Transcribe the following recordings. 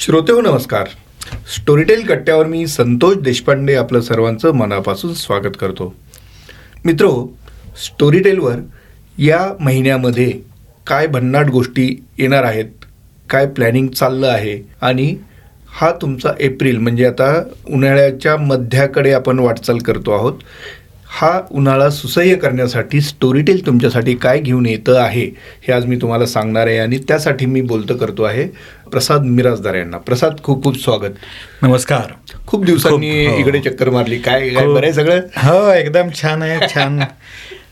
श्रोते हो नमस्कार. स्टोरीटेल कट्ट्यावर मी संतोष देशपांडे आपलं सर्वांचं मनापासून स्वागत करतो. मित्रो स्टोरीटेलवर या महिन्यामध्ये काय भन्नाट गोष्टी येणार आहेत काय प्लॅनिंग चाललं आहे आणि हा तुमचा एप्रिल म्हणजे आता उन्हाळ्याच्या मध्याकडे आपण वाटचाल करतो आहोत. हा उन्हाळा सुसह्य करण्यासाठी स्टोरीटेल तुमच्यासाठी काय घेऊन येतं आहे हे आज मी तुम्हाला सांगणार आहे आणि त्यासाठी मी बोलतं करतो आहे प्रसाद मिराजदार यांना. प्रसाद खूप खूप स्वागत. नमस्कार. खूप दिवसांनी हो. इकडे चक्कर मारली. काय काय बरं आहे सगळं? हो एकदम छान आहे छान.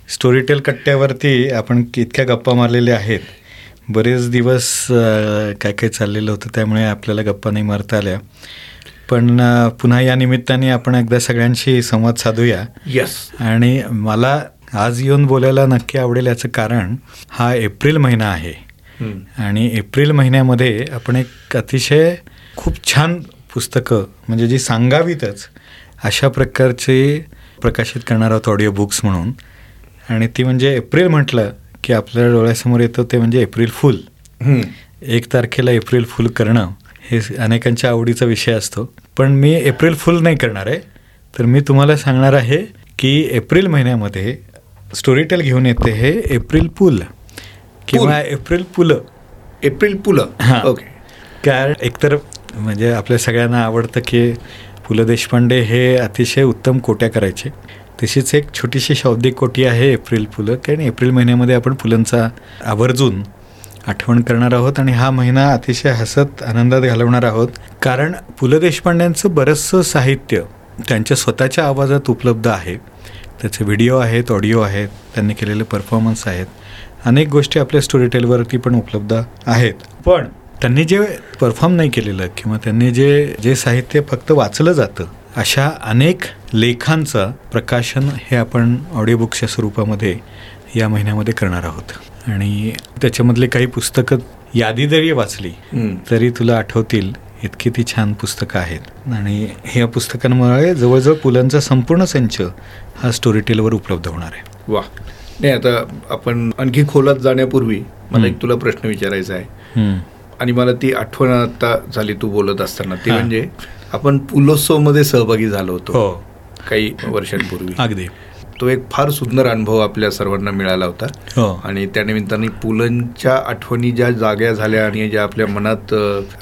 स्टोरीटेल कट्ट्यावरती आपण इतक्या गप्पा मारलेल्या आहेत. बरेच दिवस काय काय चाललेलं होतं त्यामुळे आपल्याला गप्पा नाही मारता आल्या. पण पुन्हा या निमित्ताने आपण एकदा सगळ्यांशी संवाद साधूया. यस आणि मला आज येऊन बोलायला नक्की आवडेल याचं कारण हा एप्रिल महिना आहे. आणि एप्रिल महिन्यामध्ये आपण एक अतिशय खूप छान पुस्तकं म्हणजे जी सांगावीतच अशा प्रकारचे प्रकाशित करणार आहोत ऑडिओ बुक्स म्हणून. आणि ती म्हणजे एप्रिल म्हटलं की आपल्या डोळ्यासमोर येतं ते म्हणजे एप्रिल फुल. एक तारखेला एप्रिल फुल करणं हे अनेकांच्या आवडीचा विषय असतो. पण मी एप्रिल फुल नाही करणार आहे. तर मी तुम्हाला सांगणार आहे की एप्रिल महिन्यामध्ये स्टोरीटेल घेऊन येते हे एप्रिल पुल. किंवा एप्रिल पुलं. एप्रिल पुलं. हां. ओके. कारण एकतर म्हणजे आपल्या सगळ्यांना आवडतं की पु ल देशपांडे हे अतिशय उत्तम कोट्या करायचे. तशीच एक छोटीशी शाब्दिक कोटी आहे एप्रिल फुलं कारण एप्रिल महिन्यामध्ये आपण फुलांचा आवर्जून आठवण करणार आहोत आणि हा महिना अतिशय हसत आनंदात घालवणार आहोत. कारण पु ल देशपांड्यांचं बरंचसं साहित्य त्यांच्या स्वतःच्या आवाजात उपलब्ध आहे. त्याचे व्हिडिओ आहेत ऑडिओ आहेत त्यांनी केलेले परफॉर्मन्स आहेत. अनेक गोष्टी आपल्या स्टोरीटेलवरती पण उपलब्ध आहेत. पण त्यांनी जे परफॉर्म नाही केलेलं किंवा त्यांनी जे जे साहित्य फक्त वाचलं जातं अशा अनेक लेखांचं प्रकाशन हे आपण ऑडिओ बुक्सच्या स्वरूपामध्ये या महिन्यामध्ये करणार आहोत. आणि त्याच्यामधले काही पुस्तकं यादी जरी वाचली. तरी तुला आठवतील इतकी ती छान पुस्तकं आहेत. आणि ह्या पुस्तकांमुळे जवळजवळ पुलांचा संपूर्ण संच हा स्टोरीटेलवर उपलब्ध होणार आहे. वा नाही आता आपण आणखी खोलात जाण्यापूर्वी मला एक. तुला प्रश्न विचारायचा आहे. आणि मला ती आठवण आता झाली तू बोलत असताना. ती. म्हणजे आपण पुलोत्सवमध्ये सहभागी झालो होतो. हो. काही वर्षांपूर्वी. अगदी. तो एक फार सुंदर अनुभव आपल्या सर्वांना मिळाला होता. हो. आणि त्या निमित्ताने पुलंच्या आठवणी ज्या जाग्या झाल्या आणि ज्या आपल्या मनात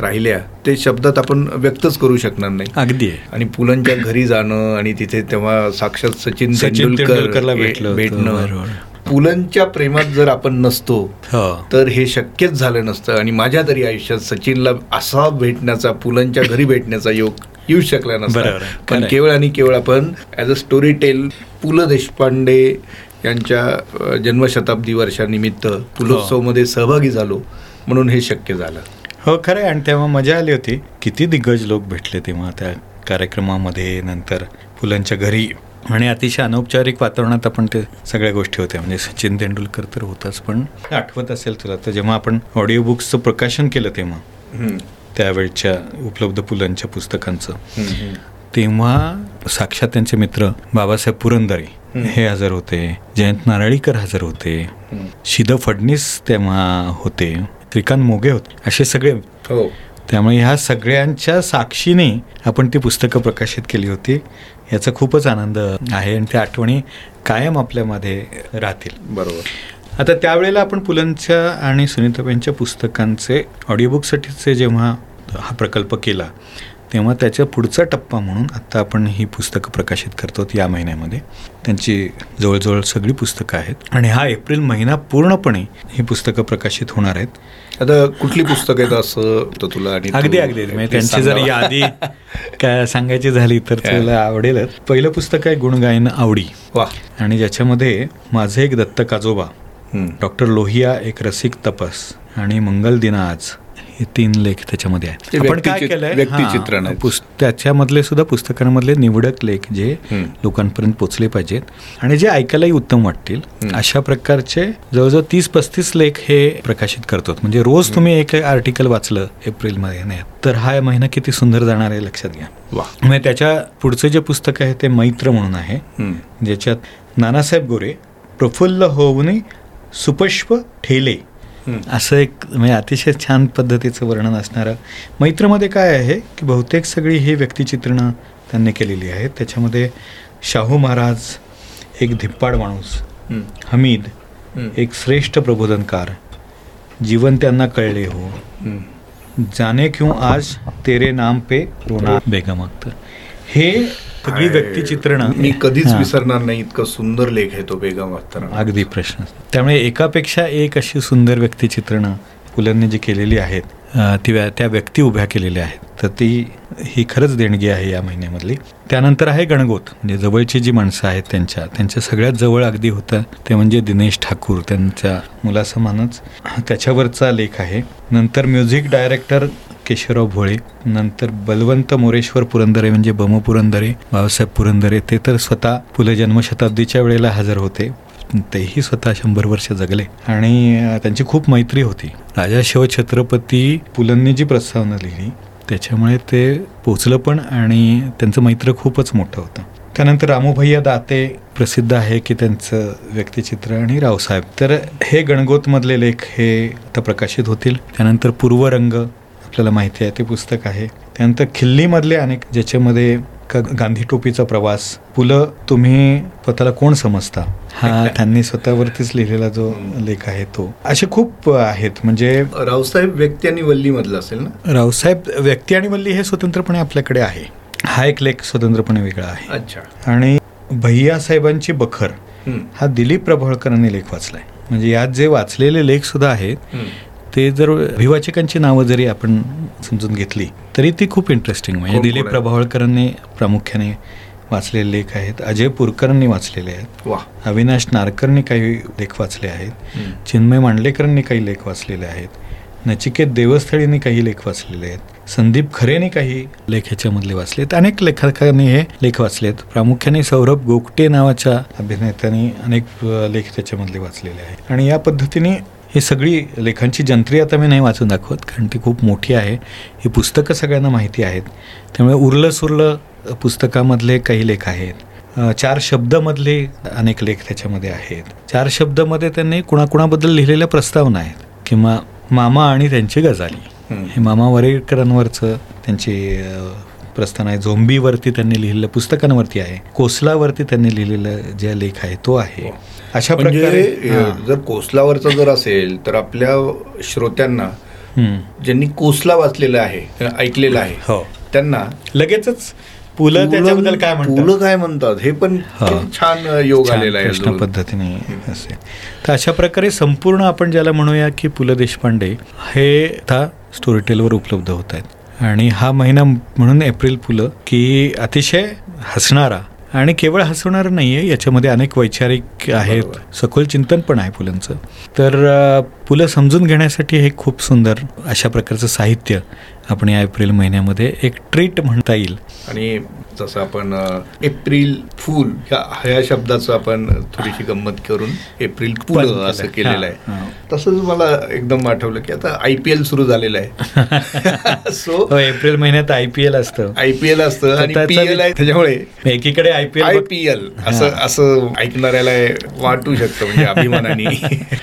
राहिल्या ते शब्दात आपण व्यक्तच करू शकणार नाही. अगदी. आणि पुलंच्या घरी जाणं आणि तिथे तेव्हा साक्षात सचिन तेंडुलकरला भेटणं. पुलंच्या प्रेमात जर आपण नसतो हो. तर हे शक्यच झालं नसतं. आणि माझ्या तरी आयुष्यात सचिनला असा भेटण्याचा पुलंच्या घरी भेटण्याचा योग येऊ शकला नसता. पण. केवळ आणि केवळ आपण as a story tell Pu La Deshpande यांच्या जन्मशताब्दी वर्षानिमित्त पुलोत्सवमध्ये सहभागी झालो म्हणून हे शक्य झालं. हो खरं आहे. आणि तेव्हा मजा आली होती. किती दिग्गज लोक भेटले तेव्हा त्या कार्यक्रमामध्ये नंतर फुलांच्या घरी. आणि अतिशय अनौपचारिक वातावरणात आपण ते सगळ्या गोष्टी होत्या. म्हणजे सचिन तेंडुलकर तर होताच पण आठवत असेल तुला तर जेव्हा आपण ऑडिओ बुक्सचं प्रकाशन केलं तेव्हा. त्यावेळच्या उपलब्ध पुलांच्या पुस्तकांचं. तेव्हा साक्षात त्यांचे मित्र बाबासाहेब पुरंदरे. हे हजर होते. जयंत नारळीकर हजर होते. शिद फडणीस तेव्हा होते. श्रीकांत मोगे होते. असे सगळे. हो. त्यामुळे ह्या सगळ्यांच्या साक्षीने आपण ती पुस्तकं प्रकाशित केली होती. याचा खूपच आनंद आहे आणि त्या आठवणी कायम आपल्यामध्ये राहतील. बरोबर. आता त्यावेळेला आपण पुलंच्या आणि सुनीताबाईंच्या पुस्तकांचे ऑडिओबुकसाठीचे जेव्हा हा प्रकल्प केला तेव्हा त्याच्या पुढचा टप्पा म्हणून आत्ता आपण ही पुस्तकं प्रकाशित करतो या महिन्यामध्ये. त्यांची जवळजवळ सगळी पुस्तकं आहेत. आणि हा एप्रिल महिना पूर्णपणे ही पुस्तकं प्रकाशित होणार आहेत. आता कुठली पुस्तक आहेत असं तुला आणि अगदी अगदी. म्हणजे त्यांची जर. यादी काय सांगायची झाली तर तुला आवडेलच. पहिलं पुस्तक आहे गुणगायन आवडी. वा. आणि ज्याच्यामध्ये माझे एक दत्त काजोबा हम्म. डॉक्टर लोहिया एक रसिक तपस आणि मंगल दिन आज हे तीन लेख त्याच्यामध्ये आहेत. आपण काय केलंय? त्याच्यामधले सुद्धा पुस्तकांमधले निवडक लेख जे. लोकांपर्यंत पोचले पाहिजेत. आणि जे ऐकायलाही उत्तम वाटतील. अशा प्रकारचे जवळजवळ तीस पस्तीस लेख हे प्रकाशित करतो म्हणजे रोज तुम्ही एक आर्टिकल वाचलं एप्रिलमध्ये नाही तर हा महिना किती सुंदर जाणार आहे लक्षात घ्या. वा. म्हणजे त्याच्या पुढचं जे पुस्तक आहे ते मैत्र म्हणून आहे. ज्याच्यात नानासाहेब गोरे प्रफुल्ल होऊन सुपष्प ठेले. असं एक म्हणजे अतिशय छान पद्धतीचं वर्णन असणारं मैत्रमध्ये काय आहे की बहुतेक सगळी ही व्यक्तिचित्रणं त्यांनी केलेली आहेत त्याच्यामध्ये शाहू महाराज एक धिप्पाड माणूस. हमीद. एक श्रेष्ठ प्रबोधनकार जीवन त्यांना कळले हो हं. जाने क्यों आज तेरे नाम पे रोना बेगम अख्तर हे सगळी व्यक्तिचित्रणं मी कधीच. विसरणार नाही इतकं सुंदर लेख आहे तो बेगम अख्तर अगदी प्रश्न. त्यामुळे एकापेक्षा एक अशी सुंदर व्यक्तिचित्रणं पुलंनी जी केलेली आहेत ती त्या व्यक्ती उभ्या केलेल्या आहेत. तर ती ही खरंच देणगी आहे या महिन्यामधली. त्यानंतर आहे गणगोत. म्हणजे जवळची जी माणसं आहेत त्यांच्या त्यांच्या सगळ्यात जवळ अगदी होतं ते म्हणजे दिनेश ठाकूर. त्यांच्या मुलासमानच त्याच्यावरचा लेख आहे. नंतर म्युझिक डायरेक्टर केशवराव भोळे नंतर बलवंत मोरेश्वर पुरंदरे म्हणजे बम पुरंदरे बाबासाहेब पुरंदरे ते तर स्वतः पुले जन्मशताब्दीच्या वेळेला हजर होते. तेही स्वतः शंभर वर्ष जगले. आणि त्यांची खूप मैत्री होती. राजा शिवछत्रपती पुलंनी जी प्रस्तावना लिहिली त्याच्यामुळे ते पोचलं पण आणि त्यांचं मैत्र खूपच मोठं होतं. त्यानंतर रामूभैया दाते प्रसिद्ध आहे की त्यांचं व्यक्तिचित्र आणि रावसाहेब. तर हे गणगोतमधले लेख हे आता प्रकाशित होतील. त्यानंतर पूर्वरंग आपल्याला माहिती आहे ते पुस्तक आहे. त्यानंतर खिल्लीमधले अनेक ज्याच्यामध्ये का गांधी टोपीचा प्रवास. पुलं तुम्ही स्वतःला कोण समजता? हा त्यांनी स्वतःवरतीच लिहिलेला जो लेख आहे तो. असे खूप आहेत. म्हणजे रावसाहेब व्यक्ती आणि वल्ली मधला असेल ना? रावसाहेब व्यक्ती आणि वल्ली हे स्वतंत्रपणे आपल्याकडे आहे. हा एक लेख स्वतंत्रपणे वेगळा आहे. अच्छा. आणि भैया साहेबांची बखर हं. दिलीप प्रभावळकरांनी लेख वाचलाय. म्हणजे यात जे वाचलेले लेख सुद्धा आहेत. ते जर अभिवाचकांची नावं जरी आपण समजून घेतली तरी ती खूप इंटरेस्टिंग म्हणजे दिलीप? प्रभावळकरांनी प्रामुख्याने वाचलेले लेख आहेत अजय पुरकरांनी वाचलेले आहेत वा अविनाश नारकरनी काही लेख वाचले आहेत. चिन्मय मांडलेकरांनी काही लेख वाचलेले आहेत नचिकेत देवस्थळींनी काही लेख वाचलेले आहेत संदीप खरेने काही लेख ह्याच्यामधले वाचलेत अनेक लेखकांनी हे लेख वाचलेत प्रामुख्याने सौरभ गोगटे नावाच्या अभिनेत्याने अनेक लेख त्याच्यामधले वाचलेले आहेत आणि या पद्धतीने ही सगळी लेखांची जंत्री आता मी नाही वाचून दाखवत कारण ती खूप मोठी आहे. ही पुस्तकं सगळ्यांना माहिती आहेत. त्यामुळे उरलं सुरलं पुस्तकामधले काही लेख आहेत. चार शब्दमधले अनेक लेख त्याच्यामध्ये आहेत. चार शब्दमध्ये त्यांनी कुणाकुणाबद्दल लिहिलेल्या प्रस्तावना आहेत. किंवा मामा आणि त्यांची गजाली. हं. हे मामा वरेकरांवरचं त्यांची प्रस्थान आहे. झोंबीवरती त्यांनी लिहिलेलं पुस्तकांवरती आहे. कोसलावरती त्यांनी लिहिलेलं जे लेख आहे तो आहे. अशा म्हणजे प्रकारे. जर कोसलावरचा जर असेल तर आपल्या श्रोत्यांना. ज्यांनी कोसला वाचलेलं आहे ऐकलेलं आहे हो त्यांना लगेचच पुलं त्याच्याबद्दल काय पुलं म्हणतात काय म्हणतात हे पण छान योग आलेला आहे. पद्धतीने असे तर अशा प्रकारे संपूर्ण आपण ज्याला म्हणूया की पु ल देशपांडे हे आता स्टोरीटेलवर उपलब्ध होत आहेत आणि हा महिना म्हणून एप्रिल फुलं की अतिशय हसणारा आणि केवळ हसवणारं नाही आहे याच्यामध्ये अनेक वैचारिक आहेत. सखोल चिंतन पण आहे पुलंचं तर पुलं समजून घेण्यासाठी हे खूप सुंदर अशा प्रकारचं साहित्य आपण या एप्रिल महिन्यामध्ये एक ट्रीट म्हणता येईल. आणि जसं आपण एप्रिल फूल ह्या ह्या शब्दाचं आपण थोडीशी गंमत करून एप्रिल फुल. असं केलेलं आहे. तसंच मला एकदम आठवलं की आता आय पी एल सुरू झालेलं आहे. सो हो एप्रिल महिन्यात आय पी एल असतं. आय पी एल असतं आणि पी एल आहे त्याच्यामुळे एकीकडे I P I L P L असं असं ऐकणाऱ्याला वाटू शकतं म्हणजे अभिमानाने.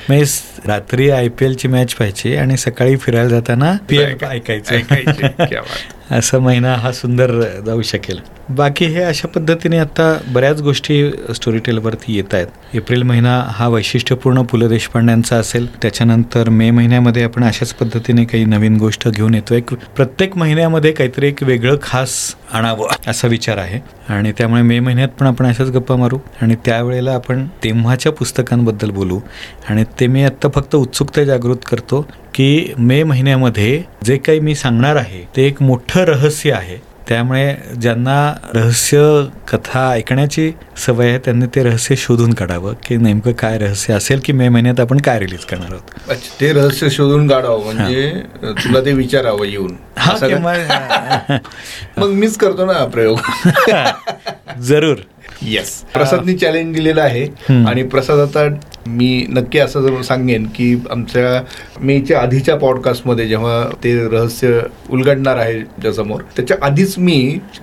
म्हणजे रात्री आय पी एलची मॅच पाहायची आणि सकाळी फिरायला जाताना पी एल ऐकायचं. असा महिना हा सुंदर जाऊ शकेल. बाकी हे अशा पद्धतीने आता बऱ्याच गोष्टी स्टोरी टेलवरती येत आहेत. एप्रिल महिना हा वैशिष्ट्यपूर्ण पु ल देशपांड्यांचा असेल. त्याच्यानंतर मे महिन्यामध्ये आपण अशाच पद्धतीने काही नवीन गोष्ट घेऊन येतो प्रत्येक महिन्यामध्ये काहीतरी एक वेगळं खास आणावं असा विचार आहे. आणि त्यामुळे मे महिन्यात पण आपण अशाच गप्पा मारू. आणि त्यावेळेला आपण तेव्हाच्या पुस्तकांबद्दल बोलू. आणि ते मी आत्ता फक्त उत्सुकता जागृत करतो. की मे महिन्यामध्ये जे काही मी सांगणार आहे ते एक मोठं रहस्य आहे. त्यामुळे ज्यांना रहस्य कथा ऐकण्याची सवय आहे त्यांनी ते रहस्य शोधून काढावं की नेमकं काय रहस्य असेल की मे महिन्यात आपण काय रिलीज करणार आहोत. अच्छा ते रहस्य शोधून काढावं म्हणजे तुला ते विचारावं येऊन. मग मीच करतो ना प्रयोग. जरूर. येस प्रसादनी चॅलेंज दिलेलं आहे. आणि प्रसाद आता मी नक्की असं जर सांगेन की आमच्या मेच्या आधीच्या पॉडकास्टमध्ये जेव्हा ते रहस्य उलगडणार आहे तुमच्यासमोर त्याच्या आधीच मी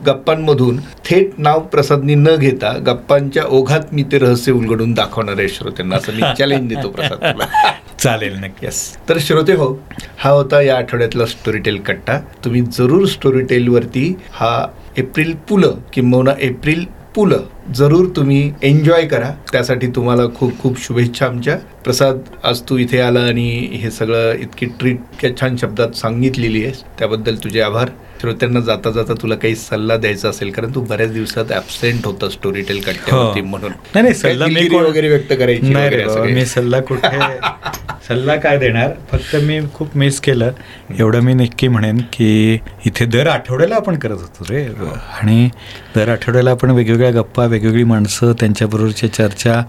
गप्पांमधून थेट नाव प्रसादनी न घेता गप्पांच्या ओघात मी ते रहस्य उलगडून दाखवणार आहे श्रोत्यांना. असं मी चॅलेंज देतो प्रसाद चालेल नक्की. येस तर श्रोते हो हा होता या आठवड्यातला स्टोरीटेल कट्टा. तुम्ही जरूर स्टोरीटेलवरती हा एप्रिल पुलं किंबहुना एप्रिल पुलं जरूर तुम्ही एन्जॉय करा. त्यासाठी तुम्हाला खूप खूप शुभेच्छा आमच्या. प्रसाद आज तू इथे आला आणि हे सगळं इतकी ट्रीट इतक्या छान शब्दात सांगितलेली आहेस. त्याबद्दल तुझे आभार. श्रोत्यांना जाता जाता तुला काही सल्ला द्यायचा असेल कारण तू बऱ्याच दिवसात ऍबसेंट होता स्टोरीटेल कट्ट्यावरती म्हणून. हो. नाही नाही सल्ला मी वगैरे व्यक्त करायची नाही. मी सल्ला कुठे सल्ला काय देणार? फक्त मी खूप मिस केलं. एवढं मी नक्की म्हणेन की इथे दर आठवड्याला आपण करत होतो रे. आणि दर आठवड्याला आपण वेगवेगळ्या गप्पा वेगवेगळी माणसं त्यांच्याबरोबरच्या चर्चा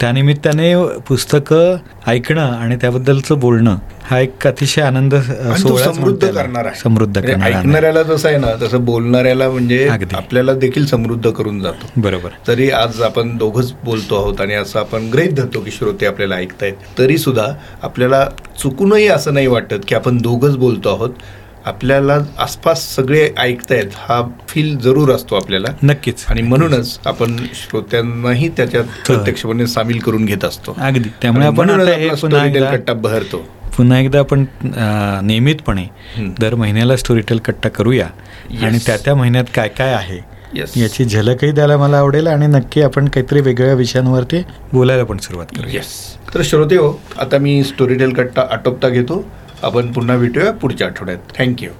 त्यानिमित्ताने पुस्तकं ऐकणं आणि त्याबद्दलचं बोलणं हा एक अतिशय आनंद समृद्ध. करणार आहे समृद्ध म्हणजे करणार. ऐकणाऱ्याला जसं आहे ना तसं बोलणाऱ्याला म्हणजे. आपल्याला देखील समृद्ध करून जातो बरोबर तरी आज आपण दोघंच बोलतो आहोत आणि असं आपण गृहीत धरतो की श्रोते आपल्याला ऐकतायत तरी सुद्धा आपल्याला चुकूनही असं नाही वाटत की आपण दोघंच बोलतो आहोत आपल्याला आसपास सगळे ऐकतायत हा फील जरूर असतो आपल्याला. नक्कीच. आणि म्हणूनच आपण श्रोत्यांनाही त्याच्यात प्रत्यक्षपणे सामील करून घेत असतो. अगदी. त्यामुळे आपण हे कट्टा बहरतो. पुन्हा एकदा आपण नियमितपणे. दर महिन्याला स्टोरीटेल कट्टा करूया. आणि त्या त्या महिन्यात काय काय आहे. याची झलकही द्यायला मला आवडेल आणि नक्की आपण काहीतरी वेगवेगळ्या विषयांवरती बोलायला पण सुरुवात करूया. येस तर श्रोते हो आता मी स्टोरीटेल कट्टा आटोपता घेतो. आपण पुन्हा भेटूया पुढच्या आठवड्यात. थँक्यू